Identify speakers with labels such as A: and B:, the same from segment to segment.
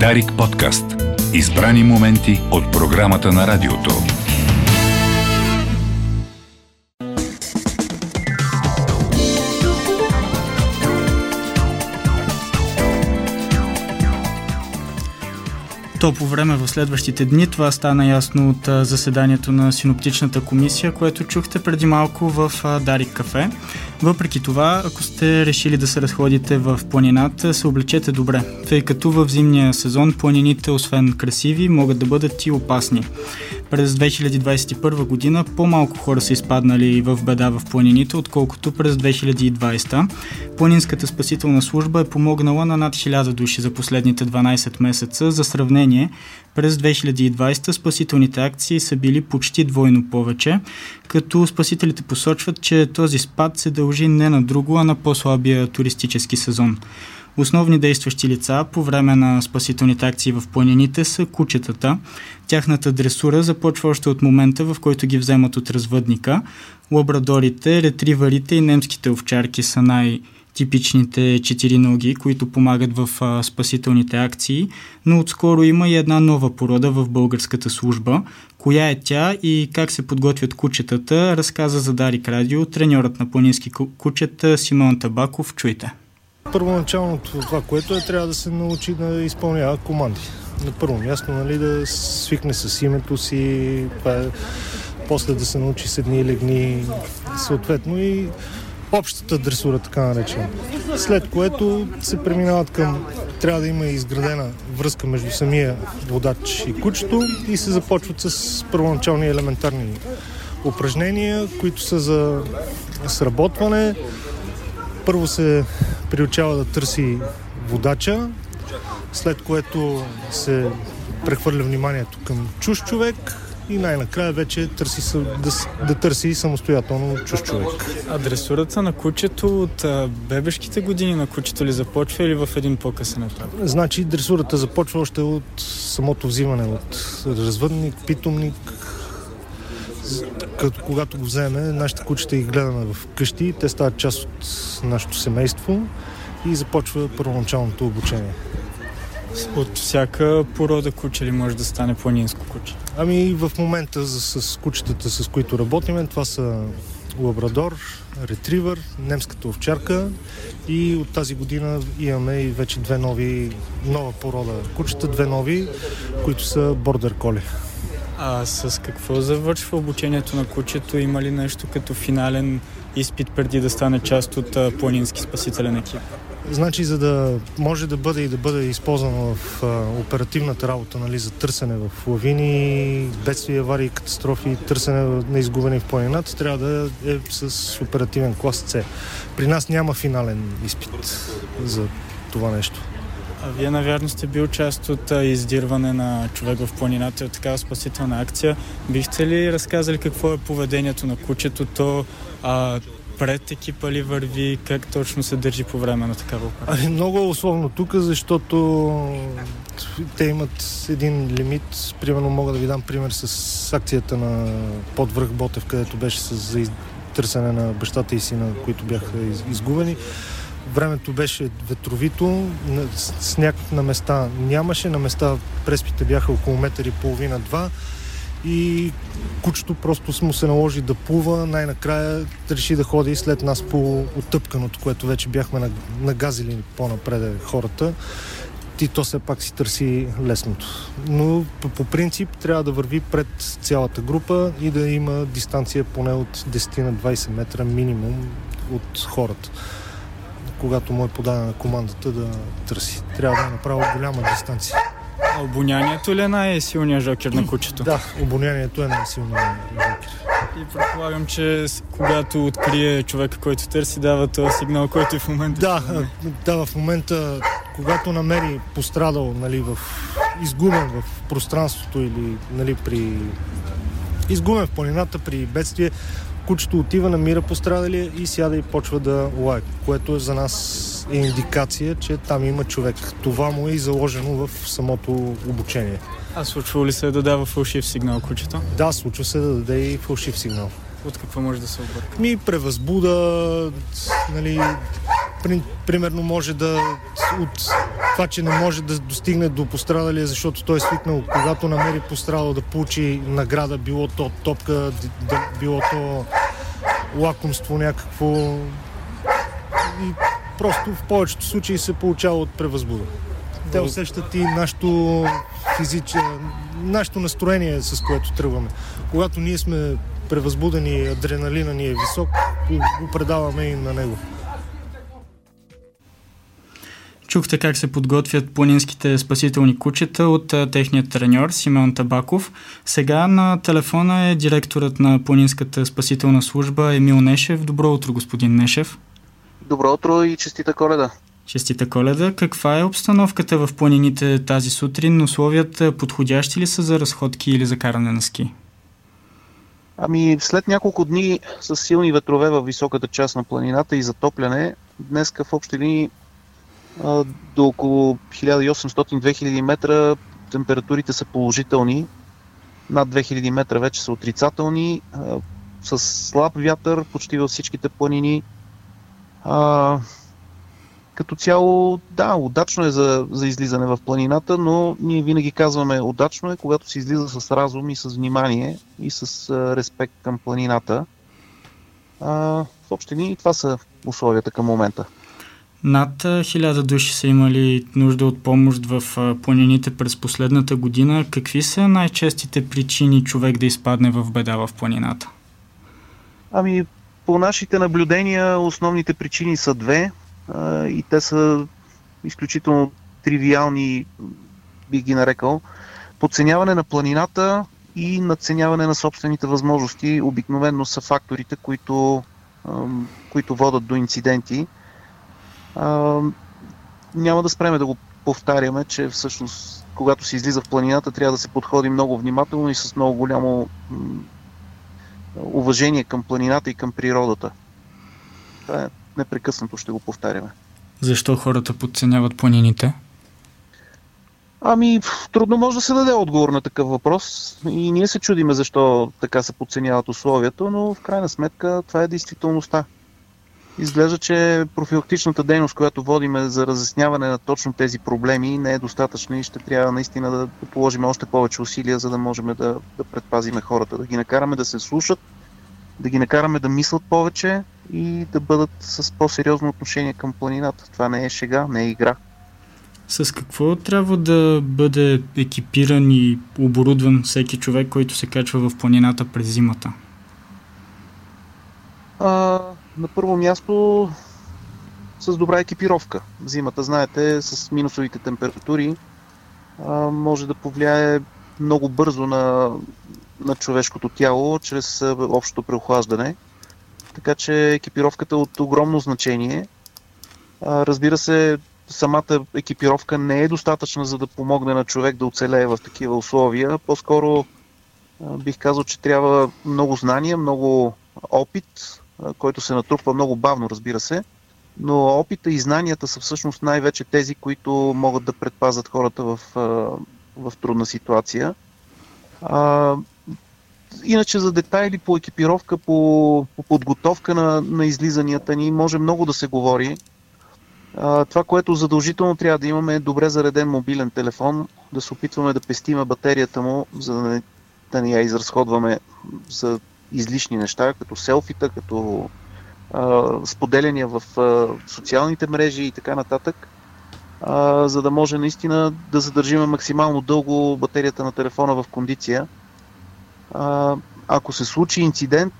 A: Дарик подкаст. Избрани моменти от програмата на радиото.
B: Топло време в следващите дни. Това стана ясно от заседанието на синоптичната комисия, което чухте преди малко в Дарик кафе. Въпреки това, ако сте решили да се разходите в планината, се облечете добре, тъй като в зимния сезон планините, освен красиви, могат да бъдат и опасни. През 2021 година по-малко хора са изпаднали в беда в планините, отколкото през 2020. Планинската спасителна служба е помогнала на над 1000 души за последните 12 месеца. За сравнение, през 2020 спасителните акции са били почти двойно повече, като спасителите посочват, че този спад се дължи не на друго, а на по-слабия туристически сезон. Основни действащи лица по време на спасителните акции в планините са кучетата. Тяхната дресура започва още от момента, в който ги вземат от развъдника. Лабрадорите, ретриварите и немските овчарки са най- типичните четири ноги, които помагат в а, спасителните акции, но отскоро има и една нова порода в българската служба. Коя е тя и как се подготвят кучетата, разказа за Дарик Радио треньорът на планински кучета Симон Табаков. Чуйте.
C: Първоначалното това, което е, трябва да се научи да изпълнява команди. На първо място, нали, да свикне с името си, е, после да се научи седни и легни, съответно и общата дресура, така наречена. След което се преминават към... Трябва да има изградена връзка между самия водач и кучето и се започват с първоначални елементарни упражнения, които са за сработване. Първо се приучава да търси водача, след което се прехвърля вниманието към чуж човек, и най-накрая вече търси, да, да търси самостоятелно чуж човек.
B: А дресурата на кучето от а, бебешките години на кучето ли започва или в един по-късен етап?
C: Значи дресурата започва още от самото взимане от развъдник, питомник, като когато го вземе, нашите кучета ги гледаме в къщи, те стават част от нашето семейство и започва първоначалното обучение.
B: От всяка порода куче ли може да стане планинско куче?
C: Ами в момента с, кучетата, с които работиме, това са лабрадор, ретривър, немската овчарка и от тази година имаме и вече две нови, нова порода кучета, две нови, които са бордер коли.
B: А с какво завършва обучението на кучето? Има ли нещо като финален изпит преди да стане част от планински спасителен екип?
C: Значи, за да може да бъде и да бъде използвано в а, оперативната работа нали, за търсене в лавини, бедствия, аварии, катастрофи, търсене на изгубени в планината, трябва да е с оперативен клас С. При нас няма финален изпит за това нещо.
B: А вие, навярно, сте бил част от издирване на човек в планината от такава спасителна акция. Бихте ли разказали какво е поведението на кучето? То а, пред екипа ли върви? Как точно се държи по време на такава операция?
C: Много е условно тук, защото те имат един лимит. Примерно мога да ви дам пример с акцията на подвръх Ботев, където беше с, за търсене на бащата и сина, които бяха изгубени. Времето беше ветровито, сняг на места нямаше, на места преспите бяха около метър и половина-два и кучето просто му се наложи да плува. Най-накрая реши да ходи след нас по оттъпканото, което вече бяхме нагазили по-напред хората. И то все пак си търси лесното. Но по принцип трябва да върви пред цялата група и да има дистанция поне от 10 на 20 метра минимум от хората когато му е подадена командата да търси. Трябва да е направо голяма дистанция.
B: А обонянието ли е най-силният жокер на кучето?
C: Да, обонянието е най-силният жокер.
B: И предполагам, че когато открие човека, който търси, дава този сигнал, който е в момента.
C: Да, да, в момента, когато намери пострадал, нали, в, изгубен в пространството или нали, при изгубен в планината при бедствие, кучето отива, намира пострадалия и сяда и почва да лае, което е за нас е индикация, че там има човек. Това му е и заложено в самото обучение.
B: А случва ли се да дава фалшив сигнал кучето?
C: Да, случва се да даде и фалшив сигнал.
B: От какво може да се обърка?
C: Ми превъзбуда, нали, при, примерно може да от това, че не може да достигне до пострадалия, защото той е свикнал, когато намери пострадал да получи награда, било то топка, било то лакомство някакво. И просто в повечето случаи се получава от превъзбуда. Те усещат и нашето физиче, нашето настроение, с което тръгваме. Когато ние сме превъзбудени, адреналина ни е висок, го предаваме и на него.
B: Чухте как се подготвят планинските спасителни кучета от техният треньор Симеон Табаков. Сега на телефона е директорът на планинската спасителна служба Емил Нешев. Добро утро, господин Нешев.
D: Добро утро и честита коледа.
B: Честита коледа. Каква е обстановката в планините тази сутрин? Условията подходящи ли са за разходки или за каране на ски?
D: Ами, след няколко дни с силни ветрове в високата част на планината и затопляне, днес в общи линии до около 1800-2000 метра температурите са положителни. Над 2000 метра вече са отрицателни. С слаб вятър почти във всичките планини. А, като цяло, да, удачно е за, за излизане в планината, но ние винаги казваме удачно е, когато се излиза с разум и с внимание и с а, респект към планината. А, в общини това са условията към момента.
B: Над хиляда души са имали нужда от помощ в планините през последната година. Какви са най-честите причини човек да изпадне в беда в планината?
D: Ами, по нашите наблюдения основните причини са две а, и те са изключително тривиални, би ги нарекал. Подценяване на планината и надценяване на собствените възможности обикновено са факторите, които, а, които водат до инциденти. А, няма да спреме да го повтаряме, че всъщност когато се излиза в планината, трябва да се подходи много внимателно и с много голямо уважение към планината и към природата. Това е непрекъснато ще го повтаряме.
B: Защо хората подценяват планините?
D: Ами, трудно може да се даде отговор на такъв въпрос. И ние се чудиме защо така се подценяват условията, но в крайна сметка това е действителността. Изглежда, че профилактичната дейност, която водиме за разясняване на точно тези проблеми, не е достатъчна и ще трябва наистина да положим още повече усилия, за да можем да, да предпазиме хората, да ги накараме да се слушат, да ги накараме да мислят повече и да бъдат с по-сериозно отношение към планината. Това не е шега, не е игра.
B: С какво трябва да бъде екипиран и оборудван всеки човек, който се качва в планината през зимата?
D: А, на първо място с добра екипировка. Зимата, знаете, с минусовите температури може да повлияе много бързо на, на човешкото тяло чрез общото преохлаждане. Така че екипировката е от огромно значение. Разбира се, самата екипировка не е достатъчна за да помогне на човек да оцелее в такива условия. По-скоро бих казал, че трябва много знания, много опит, който се натрупва много бавно, разбира се, но опита и знанията са всъщност най-вече тези, които могат да предпазят хората в, в трудна ситуация. А, иначе за детайли по екипировка, по, по подготовка на, на излизанията ни може много да се говори. А, това, което задължително трябва да имаме е добре зареден мобилен телефон, да се опитваме да пестиме батерията му, за да не, да не я изразходваме за излишни неща, като селфита, като а, споделяния в а, социалните мрежи и така нататък, а, за да може наистина да задържиме максимално дълго батерията на телефона в кондиция. А, ако се случи инцидент,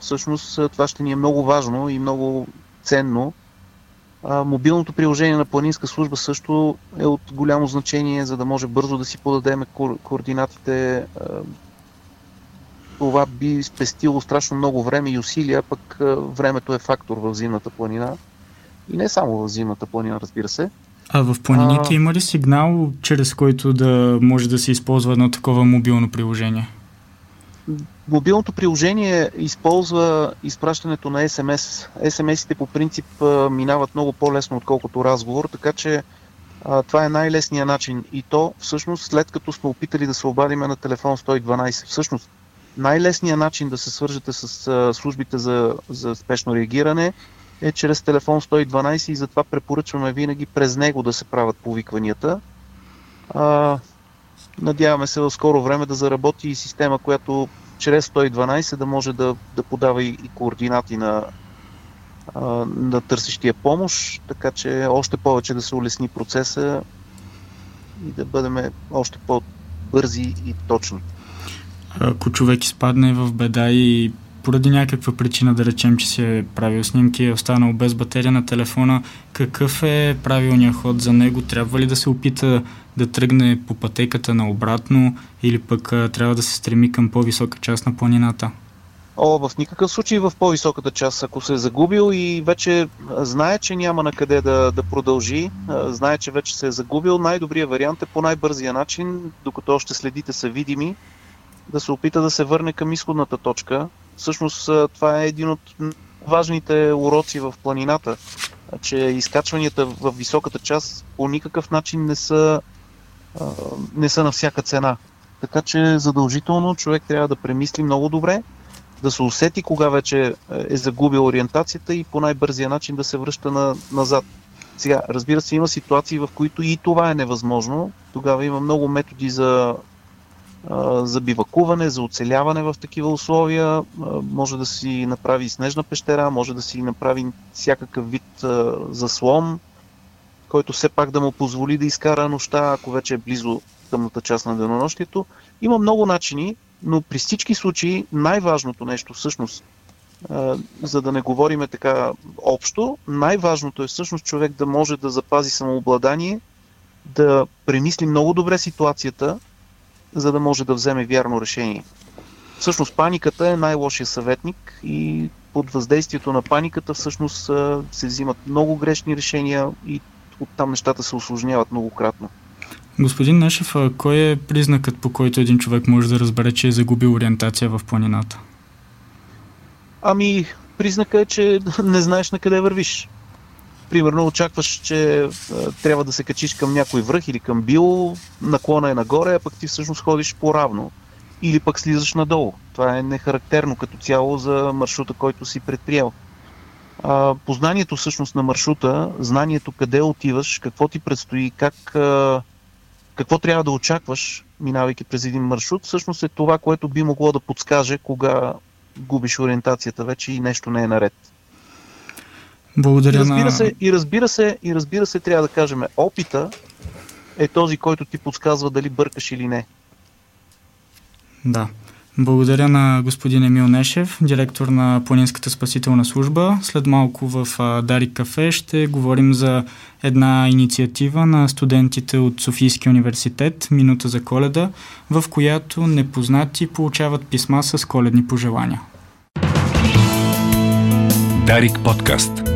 D: всъщност това ще ни е много важно и много ценно. А, мобилното приложение на планинска служба също е от голямо значение, за да може бързо да си подадем координатите, това би спестило страшно много време и усилия, пък времето е фактор в зимната планина. И не само в зимната планина, разбира се.
B: А в планините а... има ли сигнал, чрез който да може да се използва едно такова мобилно приложение?
D: Мобилното приложение използва изпращането на СМС. СМС-ите по принцип минават много по-лесно, отколкото разговор, така че а, това е най-лесният начин. И то всъщност след като сме опитали да се обадиме на телефон 112. Всъщност най-лесният начин да се свържете с а, службите за, за спешно реагиране е чрез телефон 112 и затова препоръчваме винаги през него да се правят повикванията. А, надяваме се в скоро време да заработи и система, която чрез 112 да може да, да подава и, и координати на, а, на търсещия помощ, така че още повече да се улесни процеса и да бъдем още по-бързи и точни.
B: Ако човек изпадне в беда и поради някаква причина, да речем, че си е правил снимки е останал без батерия на телефона, какъв е правилният ход за него? Трябва ли да се опита да тръгне по пътеката на обратно или пък трябва да се стреми към по-висока част на планината?
D: О, в никакъв случай в по-високата част. Ако се е загубил и вече знае, че няма на къде да, да продължи, знае, че вече се е загубил, най-добрият вариант е по най-бързия начин, докато още следите са видими, да се опита да се върне към изходната точка. Всъщност това е един от важните уроци в планината, че изкачванията в високата част по никакъв начин не са, не са на всяка цена. Така че задължително човек трябва да премисли много добре, да се усети кога вече е загубил ориентацията и по най-бързия начин да се връща на, назад. Сега, разбира се, има ситуации, в които и това е невъзможно. Тогава има много методи за за бивакуване, за оцеляване в такива условия. Може да си направи снежна пещера, може да си направи всякакъв вид заслон, който все пак да му позволи да изкара нощта, ако вече е близо тъмната част на денонощието. Има много начини, но при всички случаи най-важното нещо всъщност, за да не говориме така общо, най-важното е всъщност човек да може да запази самообладание, да премисли много добре ситуацията, за да може да вземе вярно решение. Всъщност паниката е най-лошия съветник и под въздействието на паниката всъщност се взимат много грешни решения и оттам нещата се осложняват многократно.
B: Господин Нешев, кой е признакът по който един човек може да разбере, че е загубил ориентация в планината?
D: Ами, признака е, че не знаеш на къде вървиш примерно очакваш, че а, трябва да се качиш към някой връх или към бил, наклона е нагоре, а пък ти всъщност ходиш по-равно. Или пък слизаш надолу. Това е нехарактерно като цяло за маршрута, който си предприел. А, познанието всъщност на маршрута, знанието къде отиваш, какво ти предстои, как, а, какво трябва да очакваш, минавайки през един маршрут, всъщност е това, което би могло да подскаже кога губиш ориентацията вече и нещо не е наред.
B: Благодаря
D: и разбира
B: на...
D: се, и разбира се, и разбира се, трябва да кажем, опита е този, който ти подсказва дали бъркаш или не.
B: Да. Благодаря на господин Емил Нешев, директор на Планинската спасителна служба. След малко в Дарик кафе ще говорим за една инициатива на студентите от Софийския университет Минута за коледа, в която непознати получават писма с коледни пожелания.
A: Дарик подкаст.